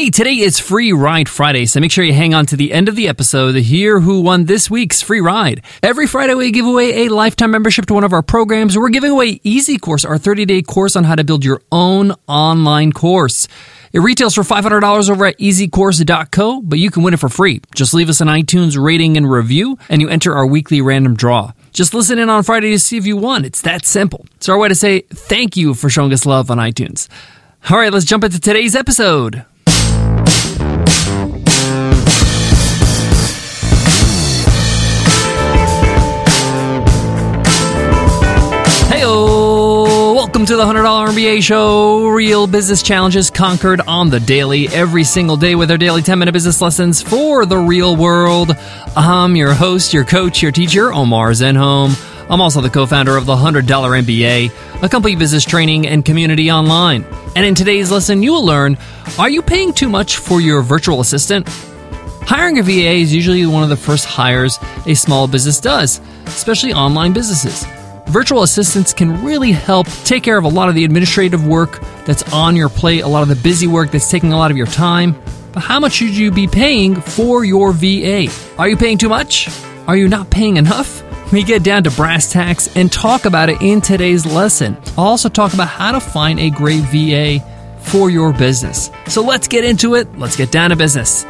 Hey, today is Free Ride Friday, so make sure you hang on to the end of the episode to hear who won this week's free ride. Every Friday, we give away a lifetime membership to one of our programs. We're giving away Easy Course, our 30 day course on how to build your own online course. It retails for $500 over at easycourse.co, but you can win it for free. Just leave us an iTunes rating and review, and you enter our weekly random draw. Just listen in on Friday to see if you won. It's that simple. It's our way to say thank you for showing us love on iTunes. All right, let's jump into today's episode. Welcome to the $100 MBA show. Real business challenges conquered on the daily, every single day with our daily 10 minute business lessons for the real world. I'm your host, your coach, your teacher, Omar Zenhom. I'm also the co founder of the $100 MBA, a complete business training and community online. And in today's lesson, you will learn are you paying too much for your virtual assistant? Hiring a VA is usually one of the first hires a small business does, especially online businesses. Virtual assistants can really help take care of a lot of the administrative work that's on your plate, a lot of the busy work that's taking a lot of your time. But how much should you be paying for your VA? Are you paying too much? Are you not paying enough? We get down to brass tacks and talk about it in today's lesson. I'll also talk about how to find a great VA for your business. So let's get into it. Let's get down to business.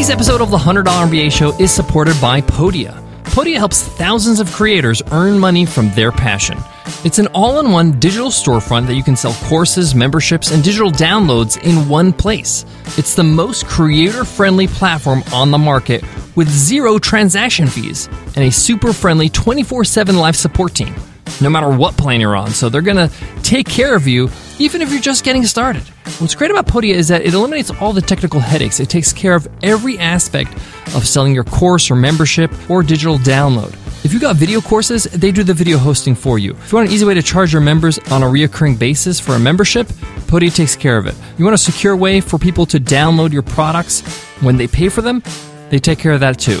Today's episode of the $100 MBA show is supported by Podia. Podia helps thousands of creators earn money from their passion. It's an all in one digital storefront that you can sell courses, memberships, and digital downloads in one place. It's the most creator friendly platform on the market with zero transaction fees and a super friendly 24 7 live support team, no matter what plan you're on. So they're going to take care of you even if you're just getting started. What's great about Podia is that it eliminates all the technical headaches. It takes care of every aspect of selling your course or membership or digital download. If you've got video courses, they do the video hosting for you. If you want an easy way to charge your members on a reoccurring basis for a membership, Podia takes care of it. You want a secure way for people to download your products when they pay for them? They take care of that too.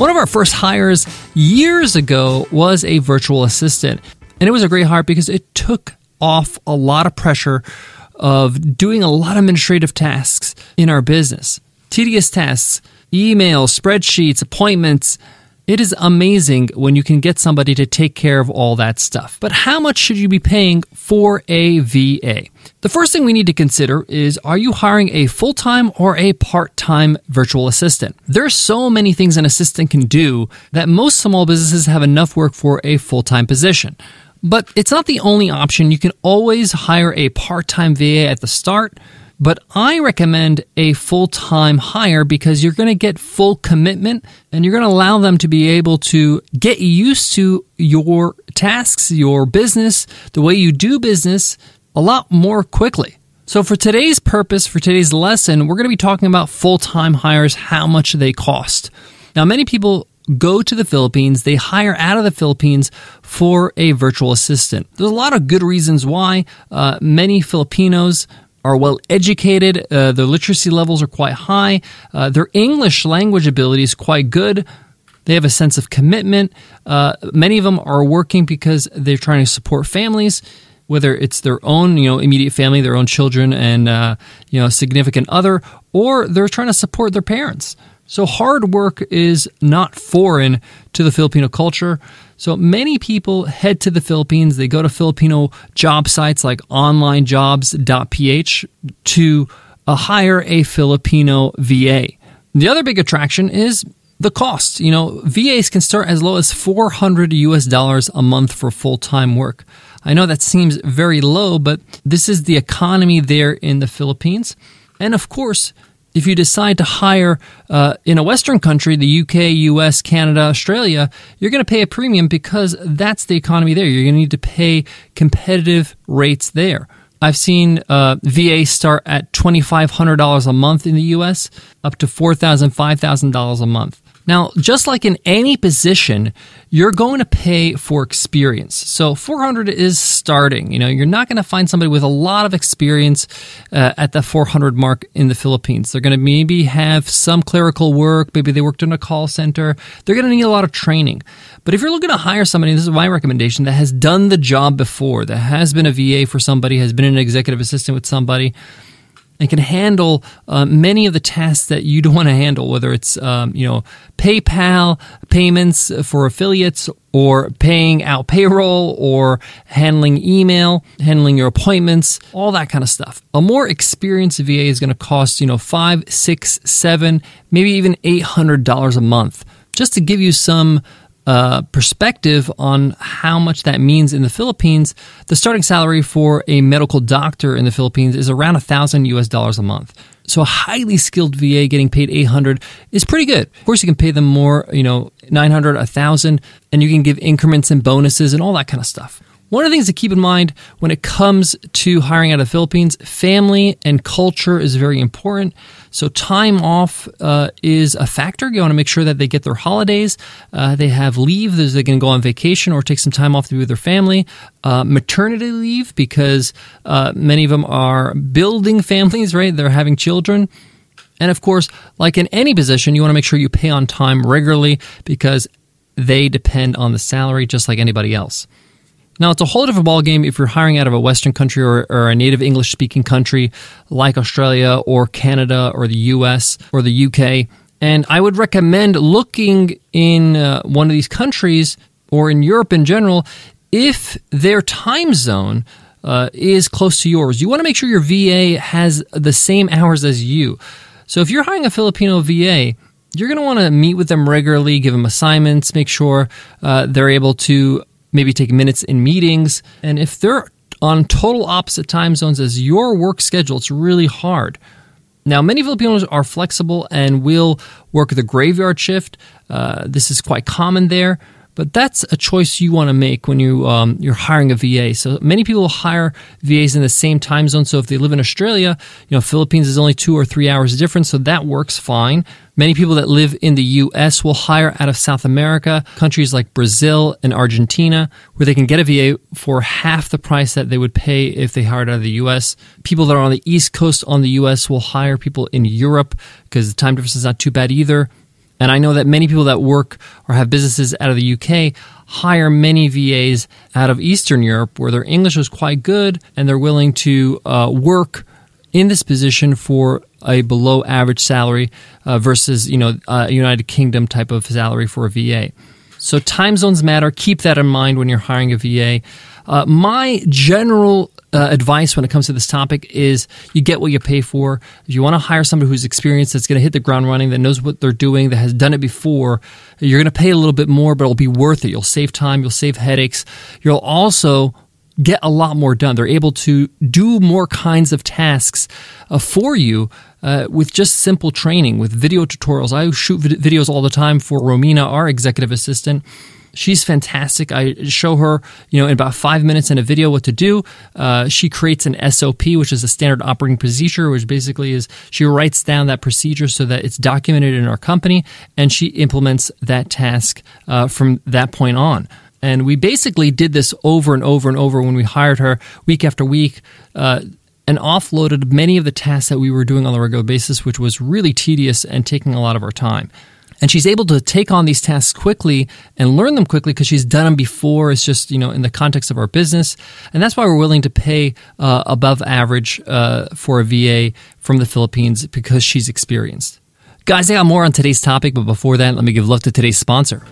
One of our first hires years ago was a virtual assistant. And it was a great hire because it took off a lot of pressure of doing a lot of administrative tasks in our business. Tedious tasks, emails, spreadsheets, appointments. It is amazing when you can get somebody to take care of all that stuff. But how much should you be paying for a VA? The first thing we need to consider is are you hiring a full time or a part time virtual assistant? There's so many things an assistant can do that most small businesses have enough work for a full time position. But it's not the only option. You can always hire a part time VA at the start but I recommend a full time hire because you're going to get full commitment and you're going to allow them to be able to get used to your tasks, your business, the way you do business a lot more quickly. So, for today's purpose, for today's lesson, we're going to be talking about full time hires, how much they cost. Now, many people go to the Philippines, they hire out of the Philippines for a virtual assistant. There's a lot of good reasons why. Uh, many Filipinos are well educated. Uh, their literacy levels are quite high. Uh, their English language ability is quite good. They have a sense of commitment. Uh, many of them are working because they're trying to support families, whether it's their own, you know, immediate family, their own children, and uh, you know, significant other, or they're trying to support their parents. So hard work is not foreign to the Filipino culture. So many people head to the Philippines. They go to Filipino job sites like onlinejobs.ph to uh, hire a Filipino VA. The other big attraction is the cost. You know, VAs can start as low as 400 US dollars a month for full time work. I know that seems very low, but this is the economy there in the Philippines. And of course, if you decide to hire uh, in a Western country, the UK, US, Canada, Australia, you're going to pay a premium because that's the economy there. You're going to need to pay competitive rates there. I've seen uh, VA start at $2,500 a month in the US, up to $4,000, $5,000 a month. Now, just like in any position, you're going to pay for experience. So 400 is starting. You know, you're not going to find somebody with a lot of experience uh, at the 400 mark in the Philippines. They're going to maybe have some clerical work. Maybe they worked in a call center. They're going to need a lot of training. But if you're looking to hire somebody, this is my recommendation, that has done the job before, that has been a VA for somebody, has been an executive assistant with somebody, and can handle uh, many of the tasks that you don't want to handle, whether it's um, you know PayPal payments for affiliates or paying out payroll or handling email, handling your appointments, all that kind of stuff. A more experienced VA is going to cost you know five, six, seven, maybe even eight hundred dollars a month. Just to give you some uh, perspective on how much that means in the Philippines, the starting salary for a medical doctor in the Philippines is around a thousand US dollars a month. So a highly skilled VA getting paid 800 is pretty good. Of course, you can pay them more, you know, 900, 1000, and you can give increments and bonuses and all that kind of stuff. One of the things to keep in mind when it comes to hiring out of the Philippines, family and culture is very important. So time off uh, is a factor. You want to make sure that they get their holidays, uh, they have leave, they can go on vacation or take some time off to be with their family. Uh, maternity leave because uh, many of them are building families, right? They're having children. And of course, like in any position, you want to make sure you pay on time regularly because they depend on the salary just like anybody else. Now, it's a whole different ballgame if you're hiring out of a Western country or, or a native English speaking country like Australia or Canada or the US or the UK. And I would recommend looking in uh, one of these countries or in Europe in general if their time zone uh, is close to yours. You want to make sure your VA has the same hours as you. So if you're hiring a Filipino VA, you're going to want to meet with them regularly, give them assignments, make sure uh, they're able to maybe take minutes in meetings. And if they're on total opposite time zones as your work schedule, it's really hard. Now, many Filipinos are flexible and will work the graveyard shift. Uh, this is quite common there. But that's a choice you want to make when you um, you're hiring a VA. So many people hire VAs in the same time zone. So if they live in Australia, you know Philippines is only two or three hours different, so that works fine. Many people that live in the U.S. will hire out of South America, countries like Brazil and Argentina, where they can get a VA for half the price that they would pay if they hired out of the U.S. People that are on the East Coast on the U.S. will hire people in Europe because the time difference is not too bad either. And I know that many people that work or have businesses out of the UK hire many VAs out of Eastern Europe where their English is quite good and they're willing to uh, work in this position for a below average salary uh, versus you know a United Kingdom type of salary for a VA. So time zones matter. Keep that in mind when you're hiring a VA. Uh, my general uh, advice when it comes to this topic is you get what you pay for. If you want to hire somebody who's experienced, that's going to hit the ground running, that knows what they're doing, that has done it before, you're going to pay a little bit more, but it'll be worth it. You'll save time, you'll save headaches. You'll also get a lot more done. They're able to do more kinds of tasks uh, for you uh, with just simple training, with video tutorials. I shoot vid- videos all the time for Romina, our executive assistant She's fantastic. I show her, you know, in about five minutes in a video what to do. Uh, she creates an SOP, which is a standard operating procedure, which basically is she writes down that procedure so that it's documented in our company, and she implements that task uh, from that point on. And we basically did this over and over and over when we hired her, week after week. Uh, and offloaded many of the tasks that we were doing on a regular basis, which was really tedious and taking a lot of our time. And she's able to take on these tasks quickly and learn them quickly because she's done them before. It's just, you know, in the context of our business. And that's why we're willing to pay uh, above average uh, for a VA from the Philippines because she's experienced. Guys, I got more on today's topic, but before that, let me give love to today's sponsor.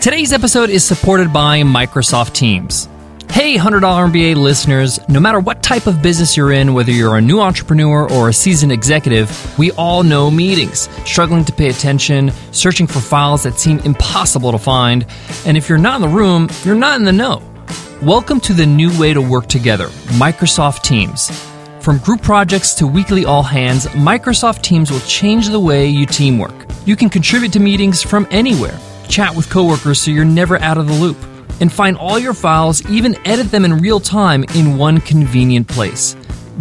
Today's episode is supported by Microsoft Teams. Hey, $100 MBA listeners, no matter what type of business you're in, whether you're a new entrepreneur or a seasoned executive, we all know meetings, struggling to pay attention, searching for files that seem impossible to find, and if you're not in the room, you're not in the know. Welcome to the new way to work together Microsoft Teams. From group projects to weekly all hands, Microsoft Teams will change the way you teamwork. You can contribute to meetings from anywhere, chat with coworkers so you're never out of the loop, and find all your files, even edit them in real time in one convenient place.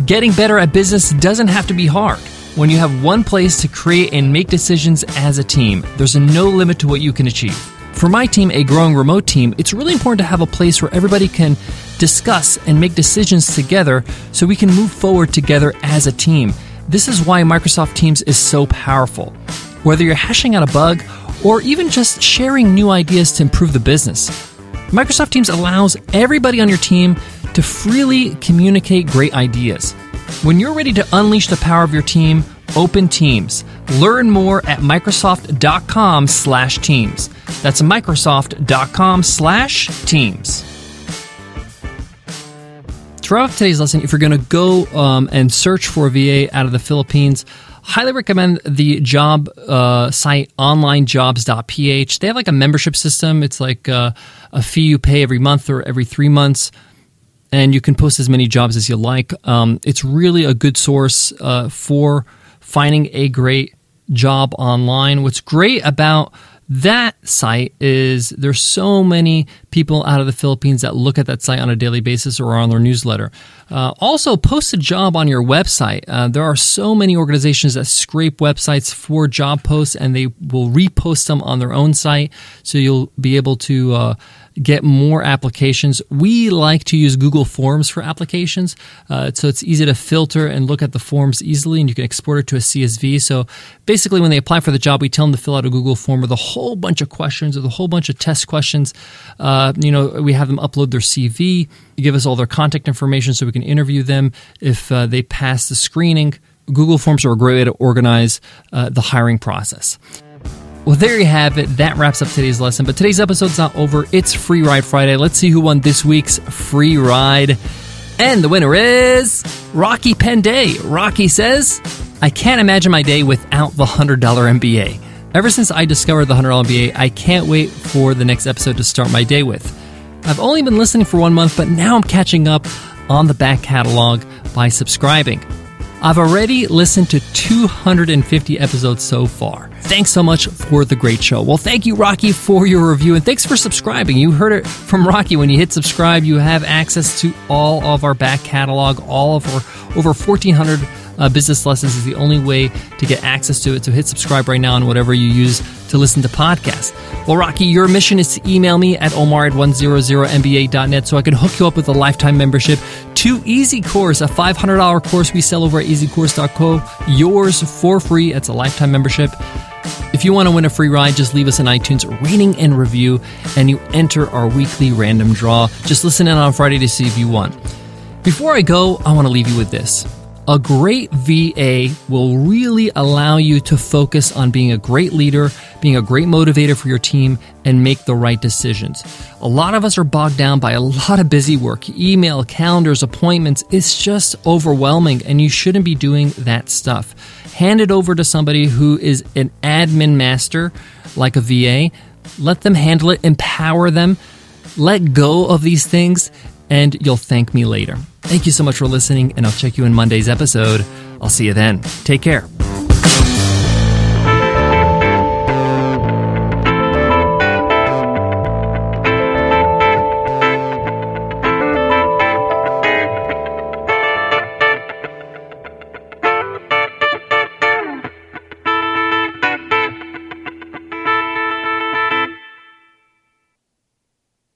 Getting better at business doesn't have to be hard. When you have one place to create and make decisions as a team, there's no limit to what you can achieve. For my team, a growing remote team, it's really important to have a place where everybody can discuss and make decisions together so we can move forward together as a team. This is why Microsoft Teams is so powerful. Whether you're hashing out a bug or even just sharing new ideas to improve the business, Microsoft Teams allows everybody on your team to freely communicate great ideas. When you're ready to unleash the power of your team, open Teams. Learn more at Microsoft.com slash Teams. That's Microsoft.com slash Teams. Throughout today's lesson, if you're going to go um, and search for a VA out of the Philippines, highly recommend the job uh, site onlinejobs.ph. They have like a membership system. It's like uh, a fee you pay every month or every three months, and you can post as many jobs as you like. Um, it's really a good source uh, for finding a great job online. What's great about that site is there's so many people out of the Philippines that look at that site on a daily basis or on their newsletter. Uh, also, post a job on your website. Uh, there are so many organizations that scrape websites for job posts and they will repost them on their own site. So you'll be able to uh, get more applications. We like to use Google Forms for applications, uh, so it's easy to filter and look at the forms easily, and you can export it to a CSV. So basically, when they apply for the job, we tell them to fill out a Google form with a whole bunch of questions, with a whole bunch of test questions. Uh, you know, we have them upload their CV, give us all their contact information so we can interview them if uh, they pass the screening. Google Forms are a great way to organize uh, the hiring process. Well, there you have it. That wraps up today's lesson. But today's episode's not over. It's Free Ride Friday. Let's see who won this week's free ride. And the winner is Rocky Penday. Rocky says, I can't imagine my day without the $100 MBA. Ever since I discovered the $100 MBA, I can't wait for the next episode to start my day with. I've only been listening for one month, but now I'm catching up on the back catalog by subscribing. I've already listened to 250 episodes so far. Thanks so much for the great show. Well, thank you, Rocky, for your review, and thanks for subscribing. You heard it from Rocky. When you hit subscribe, you have access to all of our back catalog, all of our over 1,400 uh, business lessons is the only way to get access to it. So hit subscribe right now on whatever you use to listen to podcasts. Well, Rocky, your mission is to email me at omar at 100mba.net so I can hook you up with a lifetime membership to Easy Course, a $500 course we sell over at easycourse.co. Yours for free. It's a lifetime membership. If you want to win a free ride, just leave us an iTunes rating and review, and you enter our weekly random draw. Just listen in on Friday to see if you won. Before I go, I want to leave you with this. A great VA will really allow you to focus on being a great leader, being a great motivator for your team, and make the right decisions. A lot of us are bogged down by a lot of busy work, email, calendars, appointments. It's just overwhelming, and you shouldn't be doing that stuff. Hand it over to somebody who is an admin master, like a VA. Let them handle it, empower them, let go of these things, and you'll thank me later. Thank you so much for listening, and I'll check you in Monday's episode. I'll see you then. Take care.